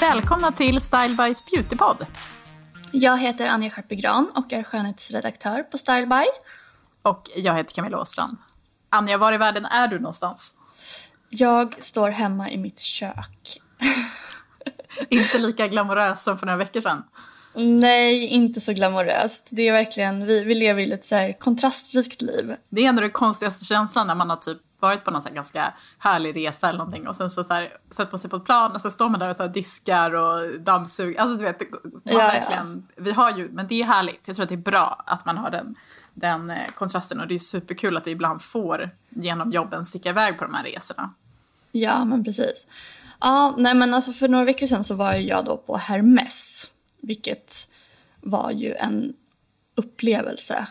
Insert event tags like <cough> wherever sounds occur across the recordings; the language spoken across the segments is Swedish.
Välkomna till Style Bys Beautypodd. Jag heter Anja Scharpegran och är skönhetsredaktör på Style By. Och jag heter Camilla Åstrand. Anja, var i världen är du någonstans? Jag står hemma i mitt kök. <laughs> inte lika glamorös som för några veckor sedan. Nej, inte så glamoröst. Det är verkligen, vi, vi lever i lite så här kontrastrikt liv. Det är ändå den konstigaste känslan när man har typ varit på någon så ganska härlig resa eller någonting och sen så, så här, sätter man sig på ett plan och så står man där och så diskar och dammsuger. Alltså du vet, man ja, verkligen, ja. vi har ju, men det är härligt. Jag tror att det är bra att man har den, den eh, kontrasten och det är superkul att vi ibland får genom jobben sticka iväg på de här resorna. Ja, men precis. Ja, nej men alltså för några veckor sedan så var jag då på Hermes, vilket var ju en upplevelse.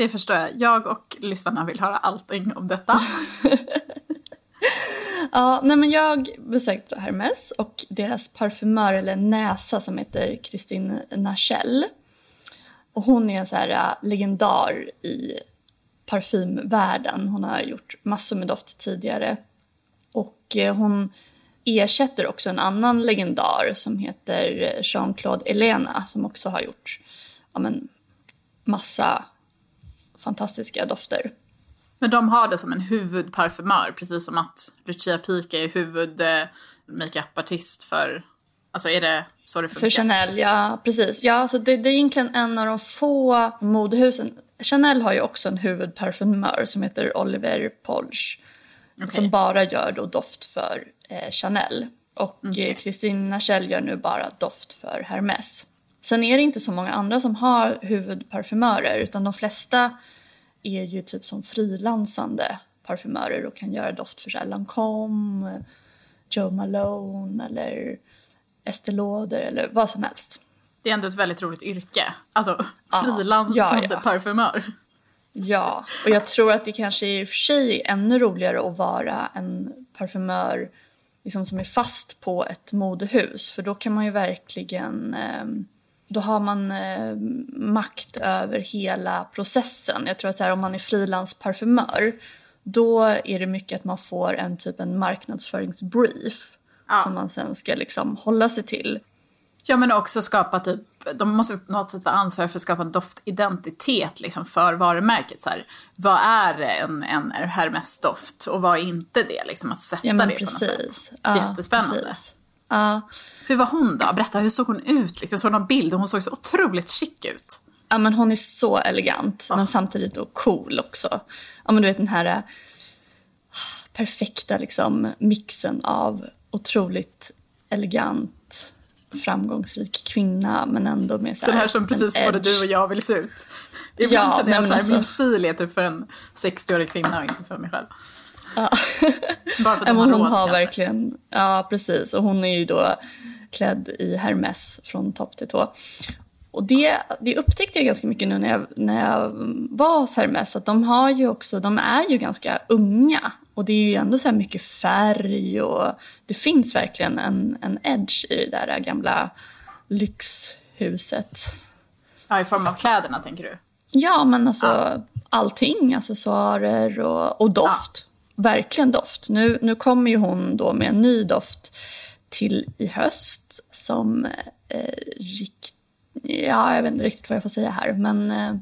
Det förstår jag. Jag och lyssnarna vill höra allting om detta. <laughs> ja, nej men jag besökte Hermes och deras parfymör eller näsa som heter Christine Nachel. Och hon är en så här äh, legendar i parfymvärlden. Hon har gjort massor med doft tidigare. Och äh, hon ersätter också en annan legendar som heter äh, Jean-Claude Elena som också har gjort ja, men, massa fantastiska dofter. Men de har det som en huvudparfymör, precis som att Lucia Pica är huvud eh, makeupartist för Alltså är det så det funkar? För Chanel, ja precis. Ja, alltså det, det är egentligen en av de få modehusen. Chanel har ju också en huvudparfymör som heter Oliver Polch. Okay. Som bara gör då doft för eh, Chanel. Och okay. eh, Christine Nachel gör nu bara doft för Hermes. Sen är det inte så många andra som har huvudparfymörer utan de flesta är ju typ som frilansande parfymörer och kan göra doft för Lancome, Joe Malone eller Estée Lauder eller vad som helst. Det är ändå ett väldigt roligt yrke. Alltså frilansande ja, ja. parfymör. Ja, och jag tror att det kanske är i och för sig ännu roligare att vara en parfymör liksom som är fast på ett modehus för då kan man ju verkligen eh, då har man eh, makt över hela processen. Jag tror att här, om man är frilansparfymör då är det mycket att man får en typ en marknadsföringsbrief ja. som man sen ska liksom hålla sig till. Ja men också skapa typ, de måste på något sätt vara ansvariga för att skapa en doftidentitet liksom för varumärket. Så här, vad är en, en Hermes-doft och vad är inte det? Liksom att sätta ja, det precis. på något sätt. Ja, Jättespännande. Precis. Ja. Hur var hon då? Berätta, hur såg hon ut? Liksom, såg någon bild? Hon såg så otroligt chic ut. Ja, men hon är så elegant, ja. men samtidigt då cool också. Ja, men du vet den här äh, perfekta liksom, mixen av otroligt elegant, framgångsrik kvinna, men ändå med så här, här som precis både du och jag vill se ut. Ibland ja, känner jag att alltså... min stil är typ för en 60-årig kvinna och inte för mig själv. Ja. <laughs> Bara för att har råd, har kanske. verkligen, ja precis. Och hon är ju då klädd i Hermes från topp till tå. Och det, det upptäckte jag ganska mycket nu när jag, när jag var hos Hermes. Att de, har ju också, de är ju ganska unga. Och det är ju ändå så mycket färg och det finns verkligen en, en edge i det där gamla lyxhuset. Ja, i form av kläderna tänker du? Ja, men alltså ja. allting. Accessoarer och, och doft. Ja. Verkligen doft. Nu, nu kommer ju hon då med en ny doft till i höst som eh, rikt, ja, jag vet inte riktigt vad jag får säga här, men eh,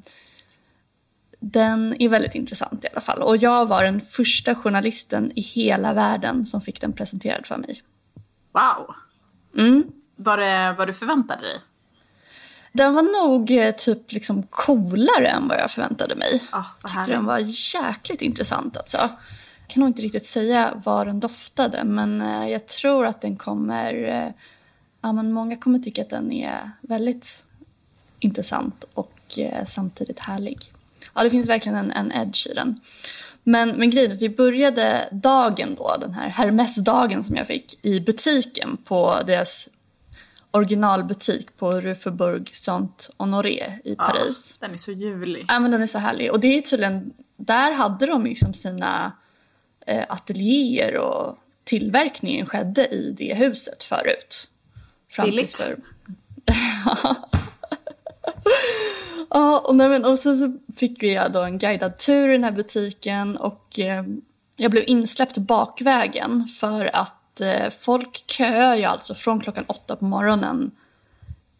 den är väldigt intressant i alla fall. Och jag var den första journalisten i hela världen som fick den presenterad för mig. Wow! Mm. Var det vad du förväntade dig? Den var nog eh, typ liksom coolare än vad jag förväntade mig. Oh, jag tyckte den var jäkligt intressant alltså. Kan nog inte riktigt säga vad den doftade men eh, jag tror att den kommer... Eh, ja, men många kommer tycka att den är väldigt intressant och samtidigt härlig. Ja, det finns verkligen en, en edge i den. Men, men grejen att vi började dagen då, den här Hermes-dagen som jag fick, i butiken på deras originalbutik på Rue Faubourg Saint-Honoré i Paris. Ja, den är så ljuvlig. Ja, men den är så härlig. Och det är tydligen, där hade de liksom sina eh, ateljéer och tillverkningen skedde i det huset förut. Billigt. För... <laughs> ja, och, nej, men, och så, så fick vi då en guidad tur i den här butiken och eh, jag blev insläppt bakvägen för att eh, folk köar ju alltså från klockan åtta på morgonen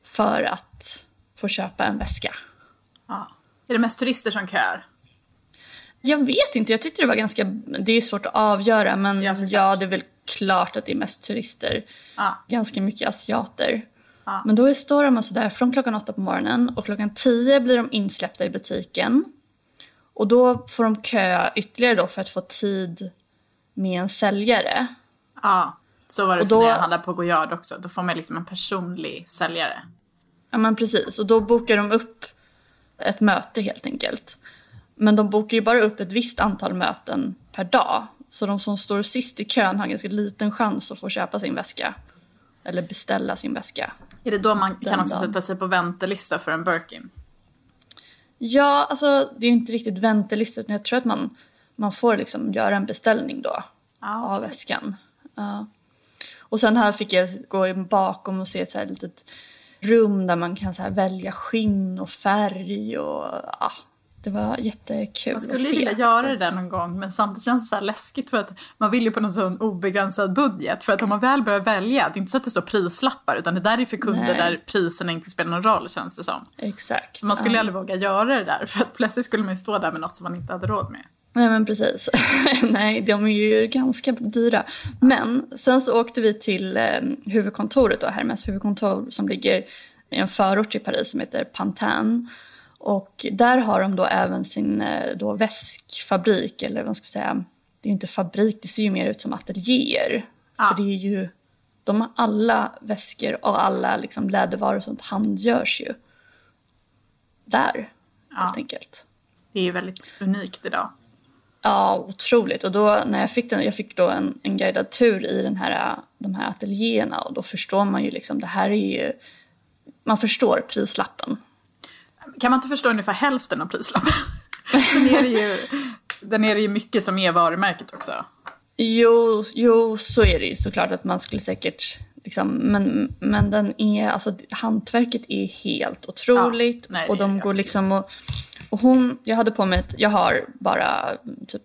för att få köpa en väska. Ja. Är det mest turister som köar? Jag vet inte, jag tyckte det var ganska... Det är svårt att avgöra men ja, ja det är väl klart att det är mest turister. Ja. Ganska mycket asiater. Ja. Men då står de alltså där från klockan åtta på morgonen och klockan tio blir de insläppta i butiken. Och då får de köa ytterligare då för att få tid med en säljare. Ja, så var det och då, när jag handlade på Goyard också. Då får man liksom en personlig säljare. Ja men precis, och då bokar de upp ett möte helt enkelt. Men de bokar ju bara upp ett visst antal möten per dag. Så de som står sist i kön har ganska liten chans att få köpa sin väska. Eller beställa sin väska. Är det då man kan också sätta sig på väntelista för en Birkin? Ja, alltså det är inte riktigt väntelista utan jag tror att man, man får liksom göra en beställning då. Ah, okay. Av väskan. Ja. Och sen här fick jag gå bakom och se ett så här litet rum där man kan så välja skinn och färg och ja, det var jättekul Man skulle vilja göra det där någon gång men samtidigt känns det så läskigt för att man vill ju på någon sån obegränsad budget för att om man väl börjar välja, det är inte så att det står prislappar utan det där är för kunder Nej. där priserna inte spelar någon roll känns det som. Exakt. Så man skulle ju aldrig våga göra det där för att plötsligt skulle man ju stå där med något som man inte hade råd med. Nej men precis. <laughs> Nej, de är ju ganska dyra. Men sen så åkte vi till eh, huvudkontoret då, Hermes huvudkontor som ligger i en förort i Paris som heter Pantin. Och där har de då även sin eh, då väskfabrik, eller vad ska jag säga, det är inte fabrik, det ser ju mer ut som ateljéer. Ja. För det är ju, de har alla väskor och alla liksom lädervaror och sånt handgörs ju där, ja. helt enkelt. Det är ju väldigt unikt idag. Ja, otroligt. Och då när jag fick den, jag fick då en, en guidad tur i den här, de här ateljéerna och då förstår man ju liksom, det här är ju, man förstår prislappen. Kan man inte förstå ungefär hälften av prislappen? <laughs> den, är det ju, den är det ju mycket som är varumärket också. Jo, jo, så är det ju såklart att man skulle säkert Liksom, men, men den är, alltså, hantverket är helt otroligt. Ja, nej, och de går liksom och, och hon, jag hade på mig ett, jag har bara typ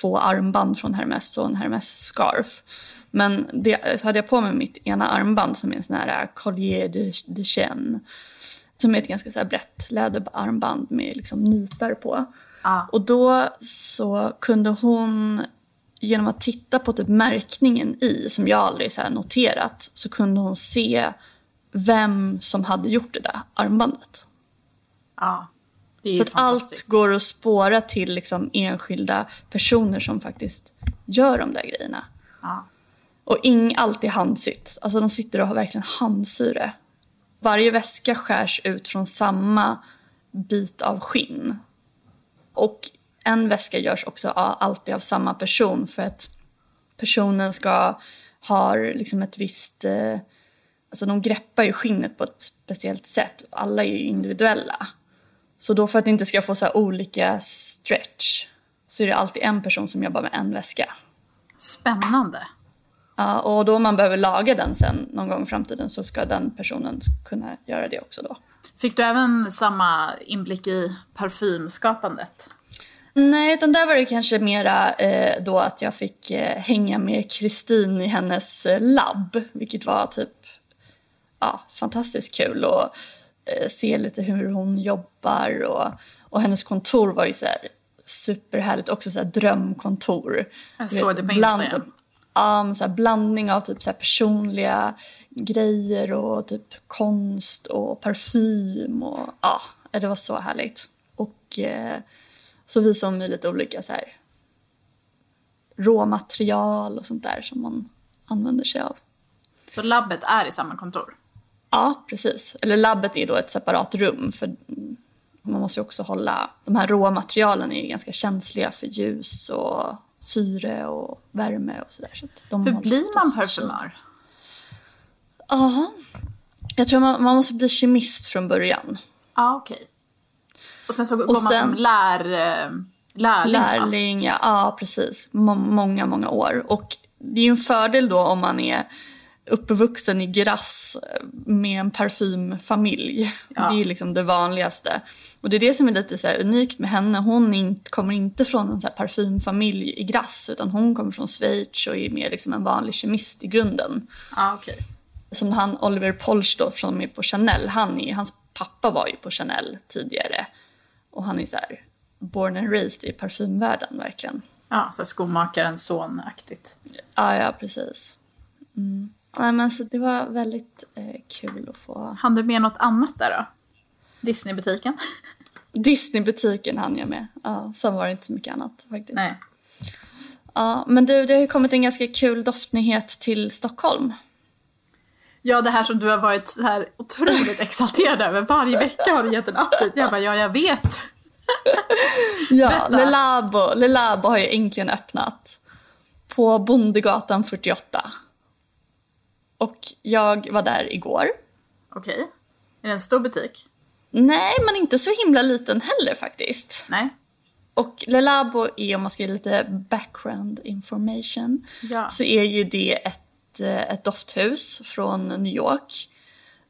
två armband från Hermes och en Hermes-scarf. Men det, så hade jag på mig mitt ena armband som är en sån här collier de, de chaîne. Som är ett ganska så brett läderarmband med liksom nitar på. Ah. Och då så kunde hon genom att titta på typ märkningen i, som jag aldrig så noterat, så kunde hon se vem som hade gjort det där armbandet. Ja, det är Så att allt går att spåra till liksom enskilda personer som faktiskt gör de där grejerna. Ja. Och ing, allt är handsytt. Alltså de sitter och har verkligen handsyre. Varje väska skärs ut från samma bit av skinn. Och en väska görs också alltid av samma person för att personen ska ha liksom ett visst... Eh, alltså de greppar ju skinnet på ett speciellt sätt. Alla är ju individuella. Så då för att det inte ska få så olika stretch så är det alltid en person som jobbar med en väska. Spännande. Ja, och då om man behöver laga den sen någon gång i framtiden så ska den personen kunna göra det också då. Fick du även samma inblick i parfymskapandet? Nej, utan där var det kanske mera eh, då att jag fick eh, hänga med Kristin i hennes eh, labb, vilket var typ ja, fantastiskt kul och eh, se lite hur hon jobbar och, Och hennes kontor var ju så här superhärligt, också så här drömkontor. Jag såg det på Instagram. Ja, så blandning av typ så personliga grejer och typ konst och parfym och ja, det var så härligt. Och eh, så visade hon mig lite olika så här råmaterial och sånt där som man använder sig av. Så labbet är i samma kontor? Ja, precis. Eller labbet är då ett separat rum för man måste ju också hålla... De här råmaterialen är ganska känsliga för ljus och syre och värme och sådär. Så Hur blir man parfymör? Ja, jag tror man, man måste bli kemist från början. Ja, okej. Okay. Och sen så går och man som lär, eh, lärling? Lärling, ja. ja precis. M många, många år. Och det är ju en fördel då om man är uppvuxen i Grass med en parfymfamilj. Ja. Det är liksom det vanligaste. Och det är det som är lite så unikt med henne. Hon inte, kommer inte från en så parfymfamilj i Grass utan hon kommer från Schweiz och är mer liksom en vanlig kemist i grunden. Ah, okay. Som han Oliver Polsch då, från med på Chanel, han är, hans pappa var ju på Chanel tidigare. Och han är så här born and raised i parfymvärlden verkligen. Ja, så skomakarens son-aktigt. Ja, ja precis. Mm. Nej, men så det var väldigt eh, kul att få... Han du med något annat där då? Disneybutiken? <laughs> Disneybutiken hann jag med. Ja, sen var det inte så mycket annat faktiskt. Nej. Ja, men du, det har ju kommit en ganska kul doftnyhet till Stockholm. Ja, det här som du har varit så här otroligt exalterad över. Varje vecka har du gett en update. Jag bara, ja, jag vet. <laughs> ja, Le Labo, Le Labo har ju äntligen öppnat. På Bondegatan 48. Och jag var där igår. Okej. Okay. Är det en stor butik? Nej, men inte så himla liten heller faktiskt. Nej. Och Le Labo är, om man ska ge lite background information, ja. så är ju det ett, eh, ett dofthus från New York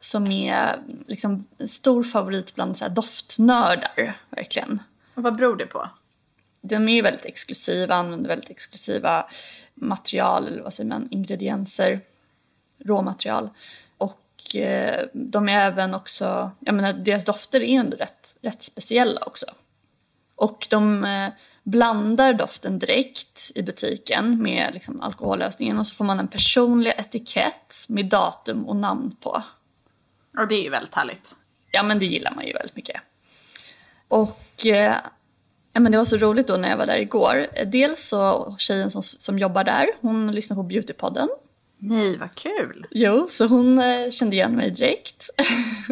som är liksom en stor favorit bland så doftnördar, verkligen. Och vad beror det på? De är ju väldigt exklusiva, använder väldigt exklusiva material, eller vad säger man, ingredienser råmaterial. Och eh, de är även också, jag menar deras dofter är ändå rätt, rätt speciella också. Och de eh, blandar doften direkt i butiken med liksom, alkohollösningen och så får man en personlig etikett med datum och namn på. Och det är ju väldigt härligt. Ja men det gillar man ju väldigt mycket. Och eh, ja, men det var så roligt då när jag var där igår. Dels så tjejen som, som jobbar där, hon lyssnar på Beautypodden Nej, vad kul! Jo, så hon eh, kände igen mig direkt.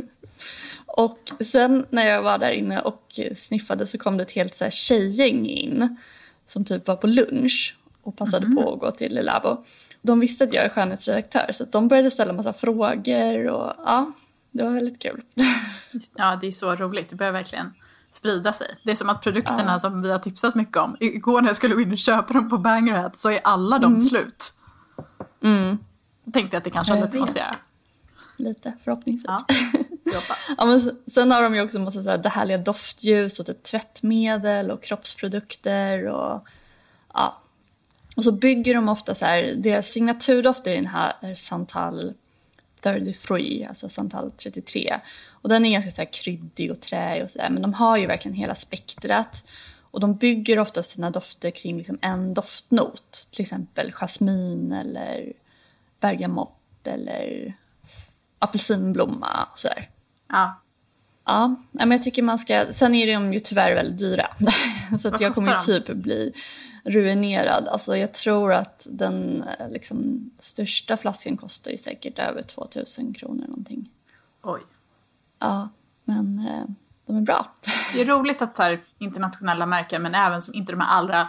<laughs> och sen när jag var där inne och sniffade så kom det ett helt så här, tjejgäng in som typ var på lunch och passade mm. på att gå till Labo. De visste att jag är skönhetsredaktör så de började ställa massa frågor och ja, det var väldigt kul. <laughs> ja, det är så roligt. Det börjar verkligen sprida sig. Det är som att produkterna ja. som vi har tipsat mycket om, igår när jag skulle gå in och köpa dem på Bangerhead så är alla de mm. slut. Mm. Jag tänkte att det kanske hade lite med att göra. Lite, förhoppningsvis. Ja, <laughs> ja, men sen har de ju också massa så här, det härliga doftljus och typ tvättmedel och kroppsprodukter. Och, ja. och så bygger de ofta så här, deras signaturdoft är den här är Santal 33, alltså Santal 33. Och den är ganska så här kryddig och träig och sådär men de har ju verkligen hela spektrat. Och de bygger ofta sina dofter kring liksom en doftnot. Till exempel jasmin eller bergamott eller apelsinblomma och sådär. Ja. Ja, men jag tycker man ska... Sen är de ju tyvärr väldigt dyra. <laughs> så att jag kommer ju typ bli ruinerad. Alltså jag tror att den liksom, största flaskan kostar ju säkert över 2000 kronor någonting. Oj. Ja, men eh, de är bra. Det är roligt att här, internationella märken, men även som inte de här allra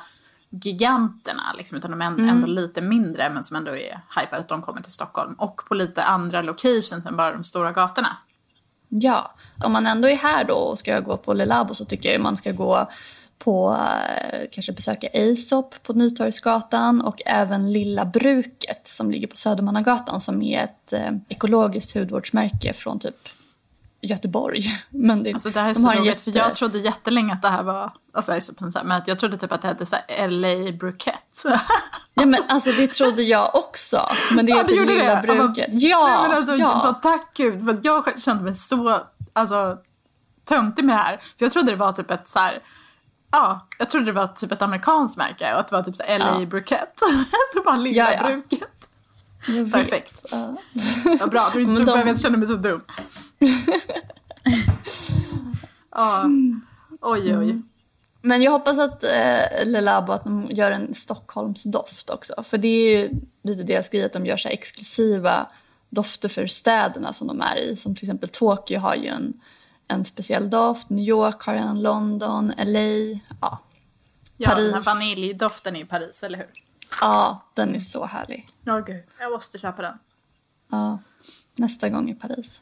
giganterna, liksom, utan de är mm. ändå lite mindre men som ändå är hypade att de kommer till Stockholm. Och på lite andra locations än bara de stora gatorna. Ja, om man ändå är här då och ska gå på Le Labo så tycker jag man ska gå på, eh, kanske besöka Aesop på Nytorgsgatan och även Lilla Bruket som ligger på Södermannagatan som är ett eh, ekologiskt hudvårdsmärke från typ Göteborg. <laughs> Men det, alltså det här är de så roligt jätte... för jag trodde jättelänge att det här var, alltså jag är så pinsam, men att jag trodde typ att det hette så LA Brukette. ja men alltså det trodde jag också. Men det ja, heter Lilla det. Bruket. ja, nej, men alltså, ja. Bara, tack gud, för jag kände mig så, alltså töntig med det här. För jag trodde det var typ ett så här, ja, jag trodde det var typ ett amerikanskt märke och att det var typ så LA ja. Brukett. <laughs> det var lilla ja, ja. bruket. Perfekt. Ja. ja, bra, då, då de... behöver inte känna mig så dum. Ja. Oj, oj. Men jag hoppas att eh, Le Labo att de gör en Stockholmsdoft också. För det är ju lite deras grej att de gör så exklusiva dofter för städerna som de är i. Som till exempel Tokyo har ju en, en speciell doft, New York har en, London, LA, ja. Ja, Paris. den här vaniljdoften i Paris, eller hur? Ja, den är så härlig. Ja, gud. Jag måste köpa den. Ja, nästa gång i Paris.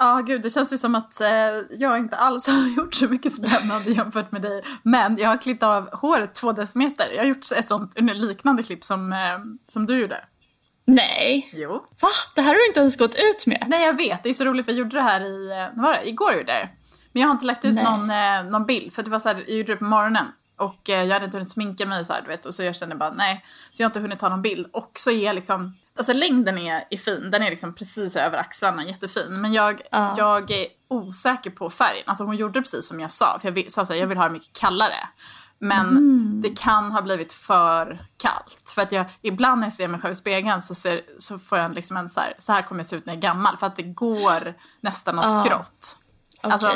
Ja, ah, gud, det känns ju som att eh, jag inte alls <laughs> har gjort så mycket spännande jämfört med dig. Men jag har klippt av håret två decimeter. Jag har gjort ett sånt liknande klipp som, eh, som du gjorde. Nej. Jo. Va? Det här har du inte ens gått ut med. Nej, jag vet. Det är så roligt för jag gjorde det här i, eh, vad var det? Igår gjorde jag det. Men jag har inte lagt ut någon, eh, någon bild för det var så här, jag gjorde det på morgonen. Och eh, jag hade inte hunnit sminka mig så här, du vet. Och så jag kände bara nej. Så jag har inte hunnit ta någon bild. Och så är jag liksom Alltså längden är, är fin, den är liksom precis över axlarna, jättefin. Men jag, uh. jag är osäker på färgen. Alltså hon gjorde precis som jag sa, för jag sa så här, jag vill ha det mycket kallare. Men mm. det kan ha blivit för kallt. För att jag, ibland när jag ser mig själv i spegeln så, ser, så får jag liksom en så här, så här kommer jag se ut när jag är gammal. För att det går nästan åt uh. grått. Okay. Alltså,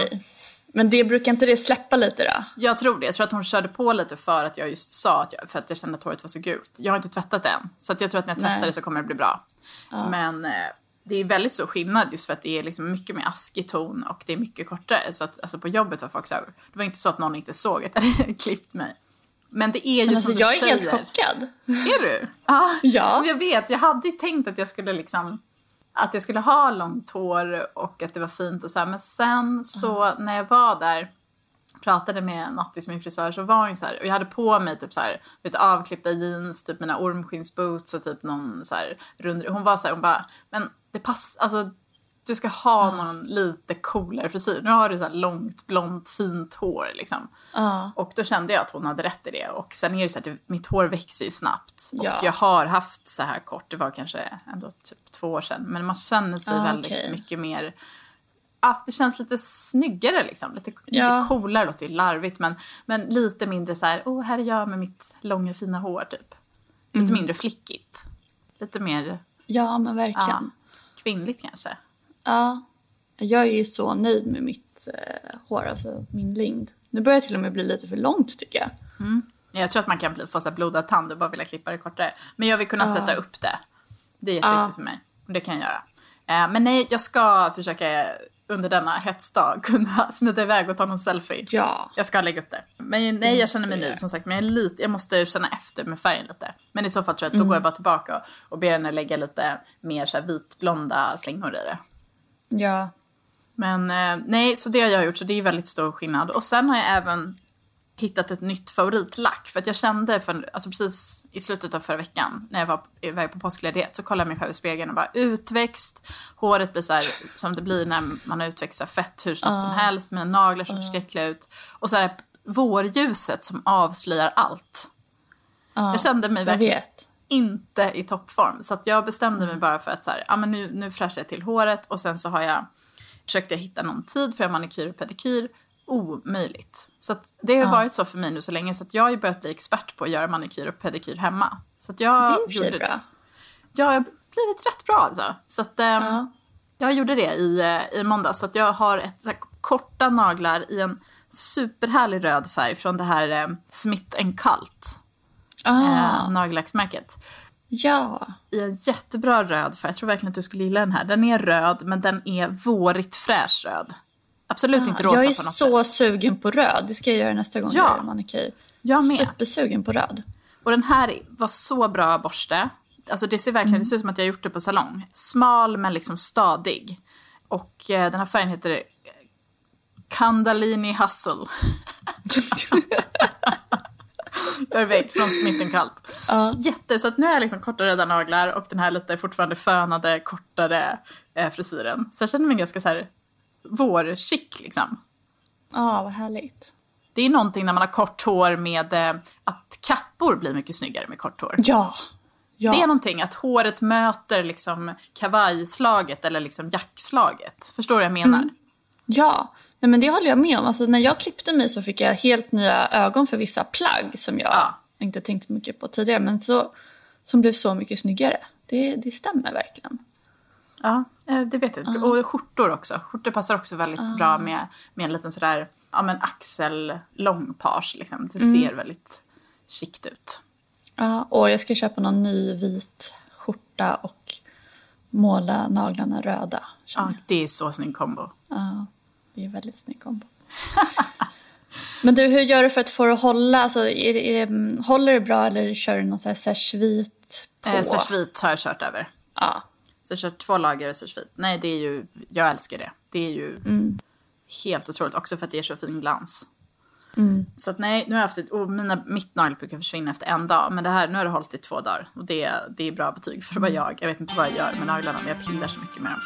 men det brukar inte det släppa lite då? Jag tror det. Jag tror att hon körde på lite för att jag just sa att jag, för att jag kände att håret var så gult. Jag har inte tvättat det än. Så att jag tror att när jag tvättar Nej. det så kommer det bli bra. Ja. Men eh, det är väldigt stor skillnad just för att det är liksom mycket mer askig ton och det är mycket kortare. Så att alltså på jobbet var folk så här, det var inte så att någon inte såg att jag hade <laughs> klippt mig. Men det är ju alltså, som jag du är helt chockad. Är du? Ah, ja. <laughs> Jag vet, jag hade tänkt att jag skulle liksom att jag skulle ha långt hår och att det var fint och så här. Men sen så mm. när jag var där pratade med Nattis, min frisör, så var hon så här, och jag hade på mig typ så här, vet, avklippta jeans, typ mina ormskinsboots och typ någon så här rund, hon var så här, hon bara, men det passar, alltså du ska ha uh. någon lite coolare frisyr. Nu har du så här långt, blont, fint hår liksom. Uh. Och då kände jag att hon hade rätt i det. Och sen är det så att mitt hår växer ju snabbt. Ja. Och jag har haft så här kort, det var kanske ändå typ två år sedan. Men man känner sig uh, väldigt okay. mycket mer ja, det känns lite snyggare liksom. Lite, ja. lite coolare låter ju larvigt men, men lite mindre så här, oh här är jag med mitt långa fina hår typ. Lite mm. mindre flickigt. Lite mer... Ja men verkligen. Ja, kvinnligt kanske. Ja. Jag är ju så nöjd med mitt eh, hår, alltså min längd. Nu börjar det till och med bli lite för långt tycker jag. Mm. Jag tror att man kan få så blodad tand och bara vilja klippa det kortare. Men jag vill kunna ja. sätta upp det. Det är jätteviktigt ja. för mig. Det kan jag göra. Eh, men nej, jag ska försöka under denna hetsdag <laughs> kunna smita iväg och ta någon selfie. Ja. Jag ska lägga upp det. Men nej, jag känner mig nöjd som sagt. Men jag, är lite, jag måste känna efter med färgen lite. Men i så fall tror jag att då mm. går jag bara tillbaka och, och ber henne lägga lite mer så här vitblonda slingor i det. Ja. Men eh, nej, så det har jag gjort. Så det är väldigt stor skillnad. Och sen har jag även hittat ett nytt favoritlack. För att jag kände för, alltså precis i slutet av förra veckan när jag var iväg på påskledighet så kollade jag mig själv i spegeln och bara utväxt. Håret blir så här, som det blir när man har utväxt fett hur snabbt uh. som helst. Mina naglar ser uh. förskräckliga ut. Och så är det vårljuset som avslöjar allt. Uh. Jag kände mig verkligen inte i toppform. Så att jag bestämde mig bara för att så här, ja, men nu, nu fräschar jag till håret och sen så har jag försökte jag hitta någon tid för manikyr och pedikyr. Omöjligt. Så det har ja. varit så för mig nu så länge så att jag har börjat bli expert på att göra manikyr och pedikyr hemma. Så jag det gjorde bra. Det. Ja, jag har blivit rätt bra alltså. Så att, ähm, ja. jag gjorde det i, eh, i måndag. Så att jag har ett, så här, korta naglar i en superhärlig röd färg från det här eh, Smith Cult. Ah. Eh, nagellacksmärket. Ja. I en jättebra röd färg. Jag tror verkligen att du skulle gilla den här. Den är röd, men den är vårigt fräsch röd. Absolut ah, inte rosa på något sätt. Jag är så sugen på röd. Det ska jag göra nästa gång ja. jag gör manikyr. Jag med. Supersugen på röd. Och den här var så bra borste. Alltså det ser verkligen mm. det ser ut som att jag har gjort det på salong. Smal men liksom stadig. Och eh, den här färgen heter Kandalini Hustle. <laughs> <laughs> Perfekt, från Smith Cult. Uh. Jätte, så att nu har jag liksom korta röda naglar och den här lite fortfarande fönade, kortare eh, frisyren. Så jag känner mig ganska så här vårchic liksom. Ja, ah, vad härligt. Det är någonting när man har kort hår med eh, att kappor blir mycket snyggare med kort hår. Ja. ja. Det är någonting att håret möter liksom kavajslaget eller liksom jackslaget. Förstår du vad jag menar? Mm. Ja, Nej, men det håller jag med om. Alltså, när jag klippte mig så fick jag helt nya ögon för vissa plagg som jag ja. inte tänkt mycket på tidigare. Men så, som blev så mycket snyggare. Det, det stämmer verkligen. Ja, eh, det vet jag. Uh. Och skjortor också. Skjortor passar också väldigt uh. bra med, med en liten sådär ja, men axellångpage. Liksom. Det mm. ser väldigt chict ut. Ja, och jag ska köpa någon ny vit skjorta och måla naglarna röda. Ja, det är så snygg kombo. Ja. Det är väldigt snygg kombo. <laughs> Men du, hur gör du för att få det att hålla? Alltså, är, är, håller det bra eller kör du någon sergevit på? Eh, sergevit har jag kört över. Ja. Så jag kör två lager sergevit. Nej, det är ju, jag älskar det. Det är ju mm. helt otroligt. Också för att det är så fin glans. Mm. Så att nej, nu har jag haft ett, och mina, mitt nagel brukar försvinna efter en dag. Men det här, nu har det hållit i två dagar. Och det, det är bra betyg för var mm. jag. Jag vet inte vad jag gör med naglarna, men jag pillar så mycket med dem.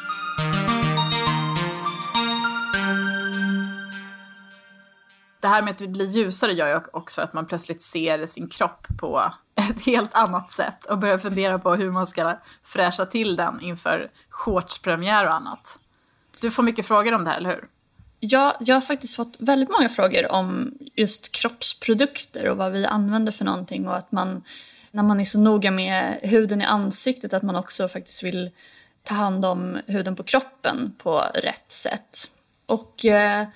det här med att bli ljusare gör ju också att man plötsligt ser sin kropp på <laughs> ett helt annat sätt och börjar fundera på hur man ska fräscha till den inför shortspremiär och annat. Du får mycket frågor om det här, eller hur? Ja, jag har faktiskt fått väldigt många frågor om just kroppsprodukter och vad vi använder för någonting och att man, när man är så noga med huden i ansiktet, att man också faktiskt vill ta hand om huden på kroppen på rätt sätt. Och eh,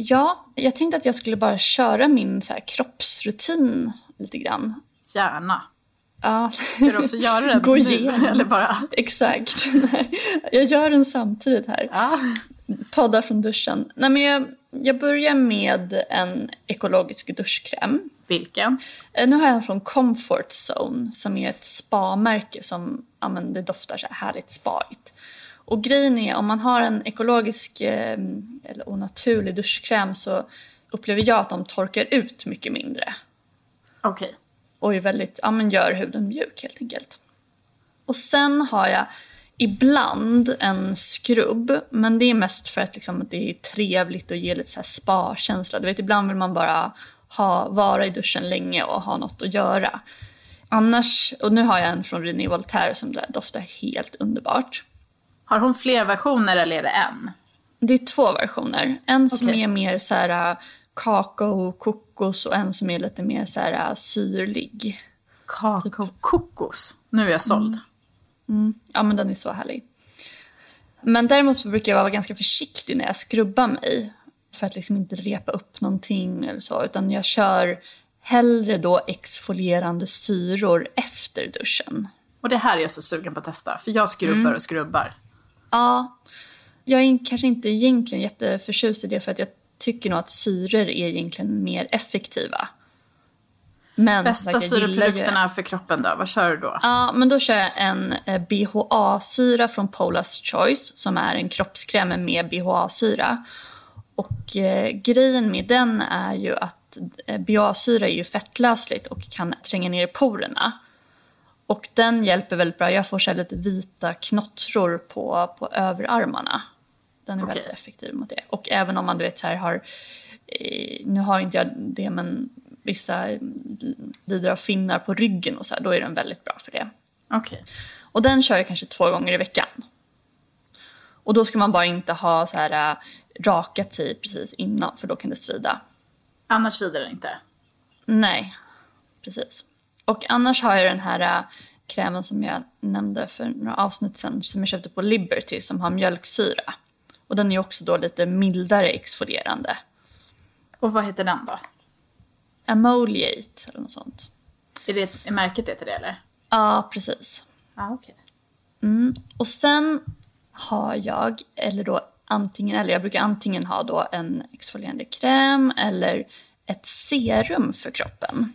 Ja, jag tänkte att jag skulle bara köra min så här, kroppsrutin lite grann. Gärna. Ja. Ska du också göra den <laughs> Gå igenom. Eller bara? Exakt. <laughs> jag gör den samtidigt här. Ja. Poddar från duschen. Nej, men jag, jag börjar med en ekologisk duschkräm. Vilken? Eh, nu har jag en från Comfort Zone som är ett spa-märke som ja, men det doftar så här härligt spaigt. Och grejen är, om man har en ekologisk eh, eller, och naturlig duschkräm så upplever jag att de torkar ut mycket mindre. Okej. Okay. Och är väldigt, ja men gör huden mjuk helt enkelt. Och sen har jag ibland en skrubb, men det är mest för att liksom, det är trevligt och ger lite så spa-känsla. Du vet, ibland vill man bara ha, vara i duschen länge och ha något att göra. Annars, och nu har jag en från René Voltaire som doftar helt underbart. Har hon fler versioner eller är det en? Det är två versioner. En som okay. är mer så här äh, kakao, kokos och en som är lite mer så här äh, syrlig. Kakao, kokos? Nu är jag såld. Mm. Mm. Ja, men den är så härlig. Men däremot brukar jag vara ganska försiktig när jag skrubbar mig. För att liksom inte repa upp någonting eller så. Utan jag kör hellre då exfolierande syror efter duschen. Och det här är jag så sugen på att testa. För jag skrubbar mm. och skrubbar. Ja. Jag är kanske inte egentligen jätteförtjust i det för att jag tycker nog att syror är egentligen mer effektiva. Men, Bästa syreprodukterna för kroppen då? Vad kör du då? Ja, men då kör jag en eh, BHA-syra från Paula's Choice som är en kroppskräm med BHA-syra. Och eh, grejen med den är ju att eh, BHA-syra är ju fettlösligt och kan tränga ner i porerna. Och den hjälper väldigt bra. Jag får så lite vita knottror på, på överarmarna. Den är okay. väldigt effektiv mot det. Och även om man du vet så här har, eh, nu har inte jag det men vissa lider av finnar på ryggen och så här, då är den väldigt bra för det. Okay. Och den kör jag kanske två gånger i veckan. Och då ska man bara inte ha så här äh, rakat sig precis innan för då kan det svida. Annars svider det inte? Nej, precis. Och annars har jag den här äh, krämen som jag nämnde för några avsnitt sen som jag köpte på Liberty som har mjölksyra. Och den är också då lite mildare exfolierande. Och vad heter den då? Emoliate eller något sånt. Är, det, är märket heter det eller? Ja, precis. Ah, okay. Mm. Och sen har jag, eller då antingen, eller jag brukar antingen ha då en exfolierande kräm eller ett serum för kroppen.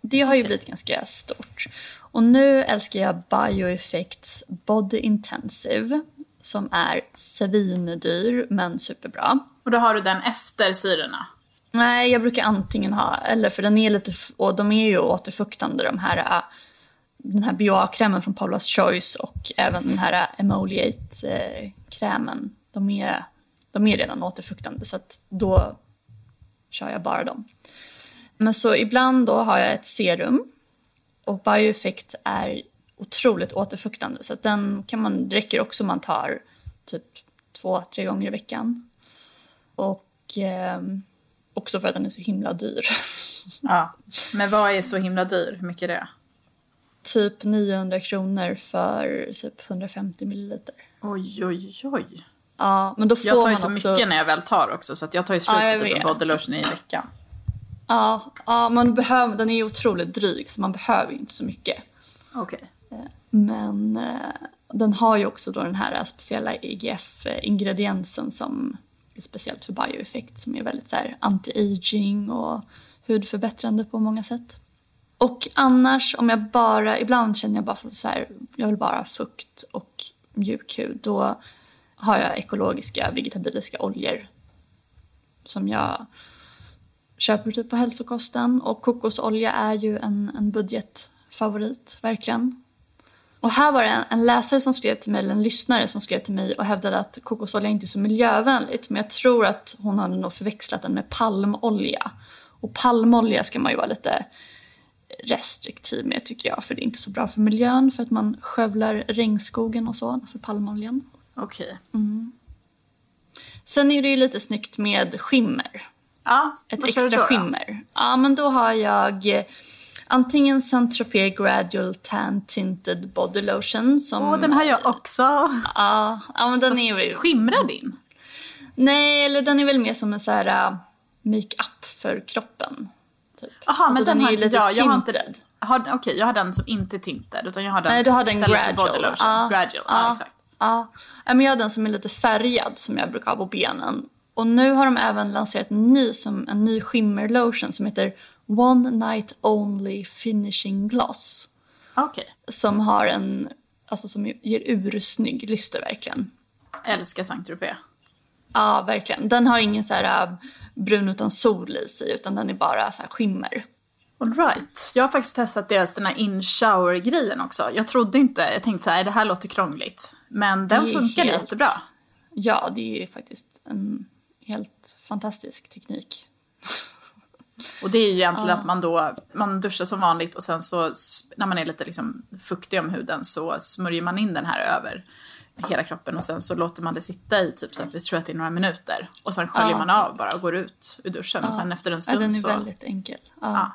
Det har okay. ju blivit ganska stort. Och nu älskar jag Bioeffects Body Intensive som är svindyr men superbra. Och då har du den efter syrorna? Nej, jag brukar antingen ha, eller för den är lite, och de är ju återfuktande de här, äh, den här BHA-krämen från Paula's Choice och även den här äh, Emoliate-krämen. De är, de är redan återfuktande så att då kör jag bara dem. Men så ibland då har jag ett serum och Bioeffect är otroligt återfuktande så att den kan man, räcker också om man tar typ två, tre gånger i veckan. Och eh, också för att den är så himla dyr. <laughs> Ja, men vad är så himla dyr? Hur mycket är det? Typ 900 kronor för typ 150 milliliter. Oj, oj, oj. Ja, men då får jag tar ju så också... mycket när jag väl tar också så jag tar ju slut ja, på typ en body lotion i veckan. Ja, ja man behöver, den är ju otroligt dryg så man behöver ju inte så mycket. Okej. Okay. Eh, men eh, den har ju också då den här speciella EGF-ingrediensen som speciellt för bioeffekt som är väldigt så anti-aging och hudförbättrande på många sätt. Och annars om jag bara, ibland känner jag bara så här, jag vill bara ha fukt och mjuk hud. Då har jag ekologiska vegetabiliska oljor som jag köper typ på hälsokosten. Och kokosolja är ju en, en budgetfavorit, verkligen. Och här var det en, en, läsare som skrev till mig, eller en lyssnare som skrev till mig och hävdade att kokosolja inte är så miljövänligt. Men jag tror att hon hade nog förväxlat den med palmolja. Och palmolja ska man ju vara lite restriktiv med tycker jag. För det är inte så bra för miljön för att man skövlar regnskogen och så för palmoljan. Okej. Okay. Mm. Sen är det ju lite snyggt med skimmer. Ja, Ett extra skimmer. Ja, men då har jag antingen Saint-Tropez Gradual Tan Tinted Body Lotion. Som, Åh, den har jag också. Ja, ja men den är ju... Skimrar din? Nej, eller den är väl mer som en så här uh, make-up för kroppen. Typ. Jaha, alltså, men den, den har inte jag. Jag har inte... Okej, okay, jag har den som inte tinted utan jag har den Nej, du har den gradual. Ja, gradual, ja, ja, exakt. Ja, men jag har den som är lite färgad som jag brukar ha på benen. Och nu har de även lanserat en ny, som, en ny skimmerlotion som heter One Night Only Finishing Gloss. Okay. Som har en, alltså som ger ursnygg lyster verkligen. Älskar Saint Tropez. Ja, verkligen. Den har ingen så här äh, brun utan sol i sig utan den är bara så här skimmer. All right. Jag har faktiskt testat deras den här in-shower-grejen också. Jag trodde inte, jag tänkte så här, det här låter krångligt. Men den funkar helt... jättebra. Ja, det är faktiskt en helt fantastisk teknik. <laughs> Och det är ju egentligen att man då, man duschar som vanligt och sen så när man är lite liksom fuktig om huden så smörjer man in den här över hela kroppen och sen så låter man det sitta i typ så att vi tror att det är några minuter. Och sen sköljer ja, man av bara och går ut ur duschen ja. och sen efter en stund så... Ja, den är så... väldigt enkel. Ja.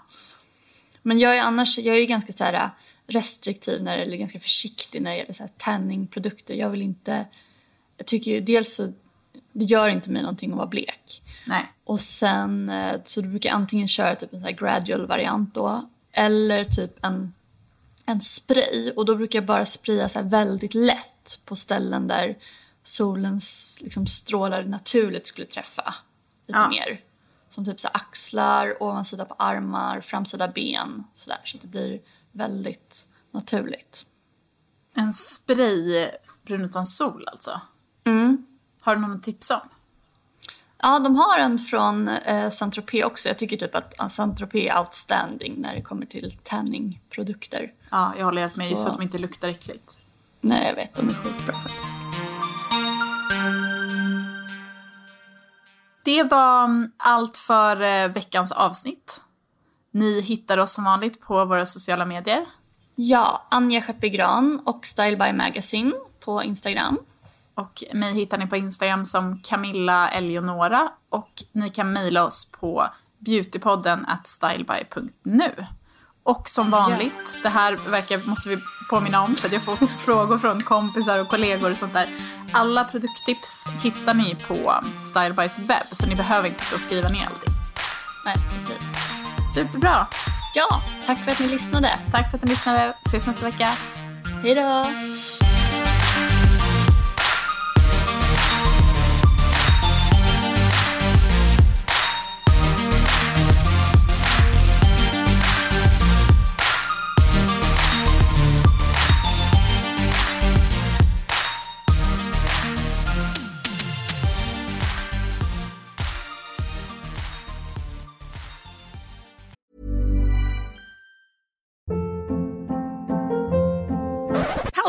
Men jag är annars, jag är ganska så här restriktiv när, eller ganska försiktig när det gäller så här tanningprodukter. Jag vill inte, jag tycker ju dels så det gör inte mig någonting att vara blek. Nej. Och sen eh, så du brukar antingen köra typ en så gradual variant då eller typ en, en spray och då brukar jag bara spraya så väldigt lätt på ställen där solens liksom, strålar naturligt skulle träffa lite ja. mer. Som typ så axlar, ovansida på armar, framsida ben så där, så att det blir väldigt naturligt. En spray brun utan sol alltså? Mm. Har du någon tips om? Ja, de har en från eh, Saint-Tropez också. Jag tycker typ att Saint-Tropez är outstanding när det kommer till tanningprodukter. Ja, jag håller helt med. Så... Just för att de inte luktar äckligt. Nej, jag vet. De är skitbra faktiskt. Det var mm, allt för eh, veckans avsnitt. Ni hittar oss som vanligt på våra sociala medier. Ja, Anja Skeppigran och Style by Magazine på Instagram. Och mig hittar ni på Instagram som Camilla Eleonora och ni kan mejla oss på beautypodden at styleby.nu. Och som vanligt, yes. det här verkar, måste vi påminna om för att jag får <laughs> frågor från kompisar och kollegor och sånt där. Alla produkttips hittar ni på Stylebys webb så ni behöver inte skriva ner allting. Nej, precis. Superbra. Ja, tack för att ni lyssnade. Tack för att ni lyssnade. Ses nästa vecka. Hej då.